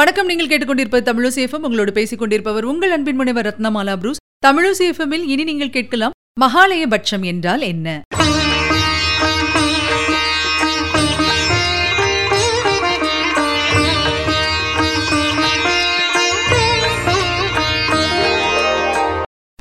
வணக்கம். நீங்கள் கேட்டுக்கொண்டிருப்பது தமிழசேஃபம் உங்களோடு பேசிக் கொண்டிருப்பவர் உங்கள் அன்பின் முனைவர் ரத்னமாலா புரூஸ். தமிழசேஃபமில் இனி நீங்கள் கேட்கலாம் மகாலய பட்சம் என்றால் என்ன?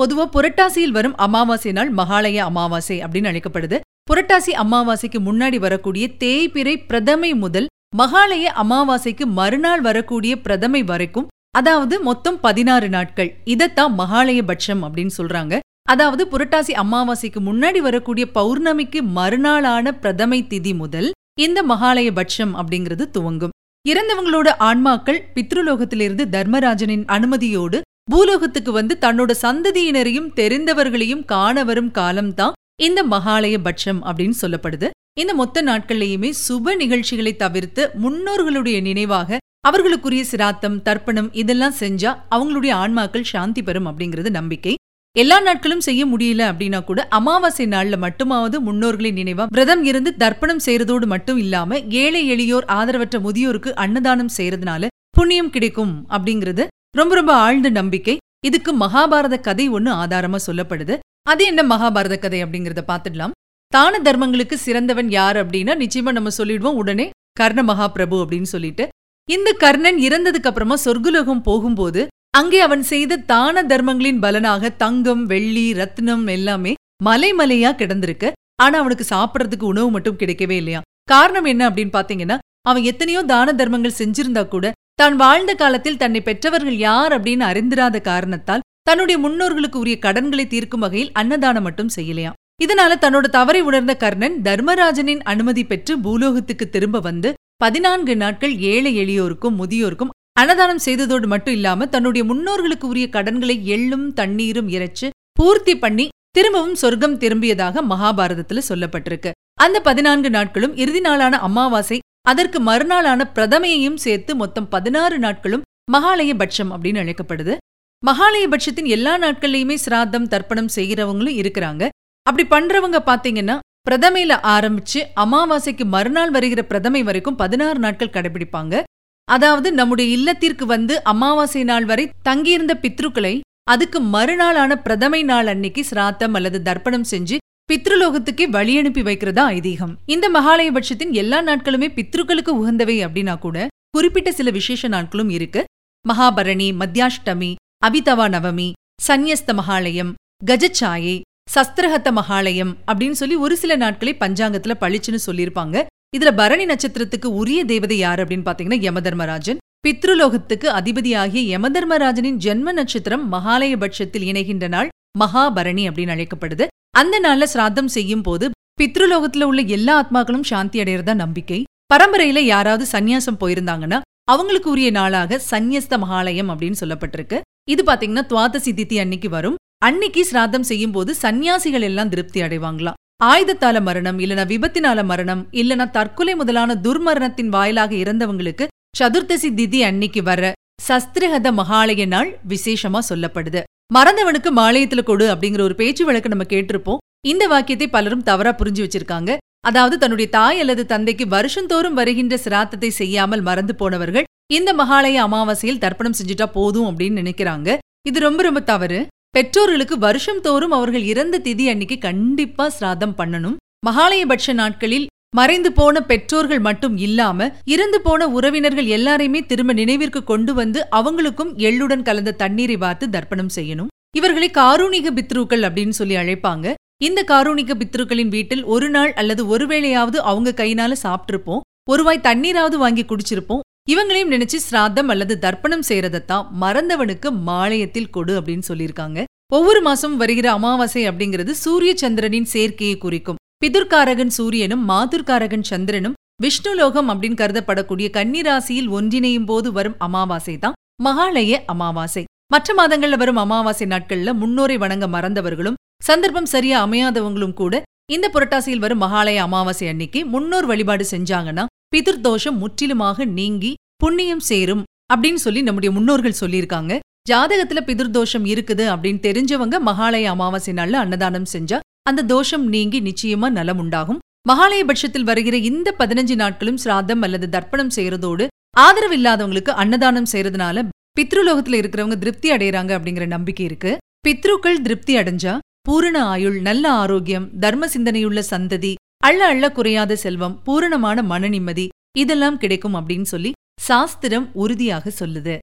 பொதுவா புரட்டாசியில் வரும் அமாவாசை நாள் மகாலய அமாவாசை அப்படின்னு அழைக்கப்படுது. புரட்டாசி அமாவாசைக்கு முன்னாடி வரக்கூடிய தேய்பிறை பிரதமை முதல் மகாலய அமாவாசைக்கு மறுநாள் வரக்கூடிய பிரதமை வரைக்கும் அதாவது மொத்தம் பதினாறு நாட்கள். இதத்தான் மகாலய பட்சம் அப்படின்னு சொல்றாங்க. அதாவது புரட்டாசி அமாவாசைக்கு முன்னாடி வரக்கூடிய பௌர்ணமிக்கு மறுநாளான பிரதமை திதி முதல் இந்த மகாலய பட்சம் அப்படிங்கிறது துவங்கும். இறந்தவங்களோட ஆன்மாக்கள் பித்ருலோகத்திலிருந்து தர்மராஜனின் அனுமதியோடு பூலோகத்துக்கு வந்து தன்னோட சந்ததியினரையும் தெரிந்தவர்களையும் காண வரும் காலம்தான் இந்த மகாலய பட்சம் அப்படின்னு சொல்லப்படுது. இந்த மொத்த நாட்கள்லயுமே சுப நிகழ்ச்சிகளை தவிர்த்து முன்னோர்களுடைய நினைவாக அவர்களுக்குரிய சிராத்தம் தர்ப்பணம் இதெல்லாம் செஞ்சா அவங்களுடைய ஆன்மாக்கள் சாந்தி பெறும் அப்படிங்கிறது நம்பிக்கை. எல்லா நாட்களும் செய்ய முடியல அப்படின்னா கூட அமாவாசை நாள்ல மட்டுமாவது முன்னோர்களின் நினைவா விரதம் இருந்து தர்ப்பணம் செய்யறதோடு மட்டும் இல்லாம ஏழை எளியோர் ஆதரவற்ற முதியோருக்கு அன்னதானம் செய்யறதுனால புண்ணியம் கிடைக்கும் அப்படிங்கிறது ரொம்ப ரொம்ப ஆழ்ந்த நம்பிக்கை. இதுக்கு மகாபாரத கதை ஒண்ணு ஆதாரமா சொல்லப்படுது. அது என்ன மகாபாரத கதை அப்படிங்கறத பாத்துடலாம் தான தர்மங்களுக்கு சிறந்தவன் யார் அப்படின்னா நிச்சயமா நம்ம சொல்லிடுவோம். உடனே கர்ண மகாபிரபு அப்படின்னு சொல்லிட்டு. இந்த கர்ணன் இறந்ததுக்கு அப்புறமா சொர்க்குலோகம் போகும்போது அங்கே அவன் செய்த தான தர்மங்களின் பலனாக தங்கம் வெள்ளி ரத்னம் எல்லாமே மலை மலையா கிடந்திருக்கு. ஆனா அவனுக்கு சாப்பிட்றதுக்கு உணவு மட்டும் கிடைக்கவே இல்லையா காரணம் என்ன அப்படின்னு பாத்தீங்கன்னா அவன் எத்தனையோ தான தர்மங்கள் செஞ்சிருந்தா கூட தான் வாழ்ந்த காலத்தில் தன்னை பெற்றவர்கள் யார் அப்படின்னு அறிந்திராத காரணத்தால் தன்னுடைய முன்னோர்களுக்கு உரிய கடன்களை தீர்க்கும் வகையில் அன்னதானம் மட்டும் செய்யலையாம். இதனால தன்னோட தவறை உணர்ந்த கர்ணன் தர்மராஜனின் அனுமதி பெற்று பூலோகத்துக்கு திரும்ப வந்து பதினான்கு நாட்கள் ஏழை எளியோருக்கும் முதியோருக்கும் அன்னதானம் செய்ததோடு மட்டும் இல்லாம தன்னுடைய முன்னோர்களுக்கு உரிய கடன்களை எள்ளும் தண்ணீரும் இறைச்சு பூர்த்தி பண்ணி திரும்பவும் சொர்க்கம் திரும்பியதாக மகாபாரதத்துல சொல்லப்பட்டிருக்கு. அந்த பதினான்கு நாட்களும் இறுதி நாளான அமாவாசை அதற்கு மறுநாளான பிரதமையையும் சேர்த்து மொத்தம் பதினாறு நாட்களும் மகாலய பட்சம் அப்படின்னு அழைக்கப்படுது. மகாலய பட்சத்தின் எல்லா நாட்கள்லையுமே சிராத்தம் தர்ப்பணம் செய்கிறவங்களும் இருக்கிறாங்க. அப்படி பண்றவங்க பாத்தீங்கன்னா பிரதமையில ஆரம்பிச்சு அமாவாசைக்கு மறுநாள் வருகிற பிரதமை வரைக்கும் பதினாறு நாட்கள் கடைபிடிப்பாங்க. அதாவது நம்முடைய இல்லத்திற்கு வந்து அமாவாசை நாள் வரை தங்கியிருந்த பித்ருக்களை அதுக்கு மறுநாளான பிரதமை நாள் அன்னைக்கு சிராத்தம் அல்லது தர்ப்பணம் செஞ்சு பித்ருலோகத்துக்கே வழி அனுப்பி வைக்கிறதா ஐதீகம். இந்த மகாலய பட்சத்தின் எல்லா நாட்களுமே பித்ருக்களுக்கு உகந்தவை அப்படின்னா கூட குறிப்பிட்ட சில விசேஷ நாட்களும் இருக்கு. மகாபரணி மத்தியாஷ்டமி அபிதவா நவமி சந்யஸ்த மகாலயம் கஜச்சாயை சஸ்திரஹத்த மகாலயம் அப்படின்னு சொல்லி ஒரு சில நாட்களை பஞ்சாங்கத்துல பளிச்சுன்னு சொல்லியிருப்பாங்க. இதுல பரணி நட்சத்திரத்துக்கு உரிய தேவதை யார் அப்படின்னு பாத்தீங்கன்னா யமதர்மராஜன். பித்ருலோகத்துக்கு அதிபதியாகிய யமதர்மராஜனின் ஜென்ம நட்சத்திரம் மகாலய பட்சத்தில் இணைகின்ற நாள் மகாபரணி அப்படின்னு அழைக்கப்படுது. அந்த நாள்ல சிராத்தம் செய்யும் போது பித்ருலோகத்துல உள்ள எல்லா ஆத்மாக்களும் சாந்தி அடையிறதா நம்பிக்கை. பரம்பரையில யாராவது சந்நியாசம் போயிருந்தாங்கன்னா அவங்களுக்கு உரிய நாளாக சந்நியஸ்த மகாலயம் அப்படின்னு சொல்லப்பட்டிருக்கு. இது பாத்தீங்கன்னா துவாதசி திதி அன்னைக்கு வரும். அன்னைக்கு சிராதம் செய்யும் போது சந்நியாசிகள் எல்லாம் திருப்தி அடைவாங்களாம். ஆயுதத்தால மரணம் இல்லனா விபத்தினால மரணம் இல்லனா தற்கொலை முதலான துர்மரணத்தின் வாயிலாக இறந்தவங்களுக்கு சதுர்த்தசி திதி அன்னைக்கு வர சஸ்திரஹத மகாலய நாள் விசேஷமா சொல்லப்படுது. மறந்தவனுக்கு மாலயத்துல கொடு அப்படிங்கிற ஒரு பேச்சு வழக்கு நம்ம கேட்டிருப்போம். இந்த வாக்கியத்தை பலரும் தவறா புரிஞ்சு வச்சிருக்காங்க. அதாவது தன்னுடைய தாய் அல்லது தந்தைக்கு வருஷந்தோறும் வருகின்ற சிராத்தத்தை செய்யாமல் மறந்து போனவர்கள் இந்த மகாலய அமாவாசையில் தர்ப்பணம் செஞ்சுட்டா போதும் அப்படின்னு நினைக்கிறாங்க. இது ரொம்ப ரொம்ப தவறு. பெற்றோர்களுக்கு வருஷம் தோறும் அவர்கள் இறந்த திதி அன்னைக்கு கண்டிப்பா சிராதம் பண்ணணும். மகாலயபட்ச நாட்களில் மறைந்து போன பெற்றோர்கள் மட்டும் இல்லாம இறந்து போன உறவினர்கள் எல்லாரையுமே திரும்ப நினைவிற்கு கொண்டு வந்து அவங்களுக்கும் எள்ளுடன் கலந்த தண்ணீரை பார்த்து தர்ப்பணம் செய்யணும். இவர்களை காரூணிக பித்ருக்கள் அப்படின்னு சொல்லி அழைப்பாங்க. இந்த காரூணிக பித்ருக்களின் வீட்டில் ஒரு நாள் அல்லது ஒருவேளையாவது அவங்க கையினால சாப்பிட்டிருப்போம். ஒருவாய் தண்ணீராவது வாங்கி குடிச்சிருப்போம். இவங்களையும் நினைச்சு சிராதம் அல்லது தர்ப்பணம் செய்யறதத்தான் மறந்தவனுக்கு மாலயத்தில் கொடு அப்படின்னு சொல்லியிருக்காங்க. ஒவ்வொரு மாசம் வருகிற அமாவாசை அப்படிங்கிறது சூரிய சந்திரனின் சேர்க்கையை குறிக்கும். பிதுர்காரகன் சூரியனும் மாதுர்காரகன் சந்திரனும் விஷ்ணுலோகம் அப்படின்னு கருதப்படக்கூடிய கன்னிராசியில் ஒன்றிணையும் போது வரும் அமாவாசை தான் மகாலய அமாவாசை. மற்ற மாதங்கள்ல வரும் அமாவாசை நாட்கள்ல முன்னோரை வணங்க மறந்தவர்களும் சந்தர்ப்பம் சரியா அமையாதவங்களும் கூட இந்த புரட்டாசியில் வரும் மகாலய அமாவாசை அன்னைக்கு முன்னோர் வழிபாடு செஞ்சாங்கன்னா பிதிர்தோஷம் முற்றிலுமாக நீங்கி புண்ணியம் சேரும் அப்படின்னு சொல்லி நம்முடைய முன்னோர்கள் சொல்லியிருக்காங்க. ஜாதகத்துல பிதிர்தோஷம் இருக்குது அப்படின்னு தெரிஞ்சவங்க மகாலய அமாவாசை நாள்ல அன்னதானம் செஞ்சா அந்த தோஷம் நீங்கி நிச்சயமா நலம் உண்டாகும். மகாலய பட்சத்தில் வருகிற இந்த பதினஞ்சு நாட்களும் சிராதம் அல்லது தர்ப்பணம் செய்யறதோடு ஆதரவு இல்லாதவங்களுக்கு அன்னதானம் செய்யறதுனால பித்ருலோகத்துல இருக்கிறவங்க திருப்தி அடையறாங்க அப்படிங்கிற நம்பிக்கை இருக்கு. பித்ருக்கள் திருப்தி அடைஞ்சா பூரண ஆயுள் நல்ல ஆரோக்கியம் தர்ம சிந்தனையுள்ள சந்ததி அள்ள அள்ள குறையாத செல்வம் பூரணமான மன நிம்மதி இதெல்லாம் கிடைக்கும் அப்படின்னு சொல்லி சாஸ்திரம் உறுதியாக சொல்லுது.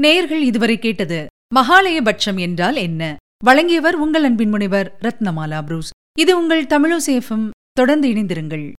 நேயர்கள் இதுவரை கேட்டது மகாலயபட்சம் என்றால் என்ன? வழங்கியவர் உங்கள் அன்பின் முனைவர் ரத்னமாலா புரூஸ். இது உங்கள் தமிழோசேஃபம். தொடர்ந்து இணைந்திருங்கள்.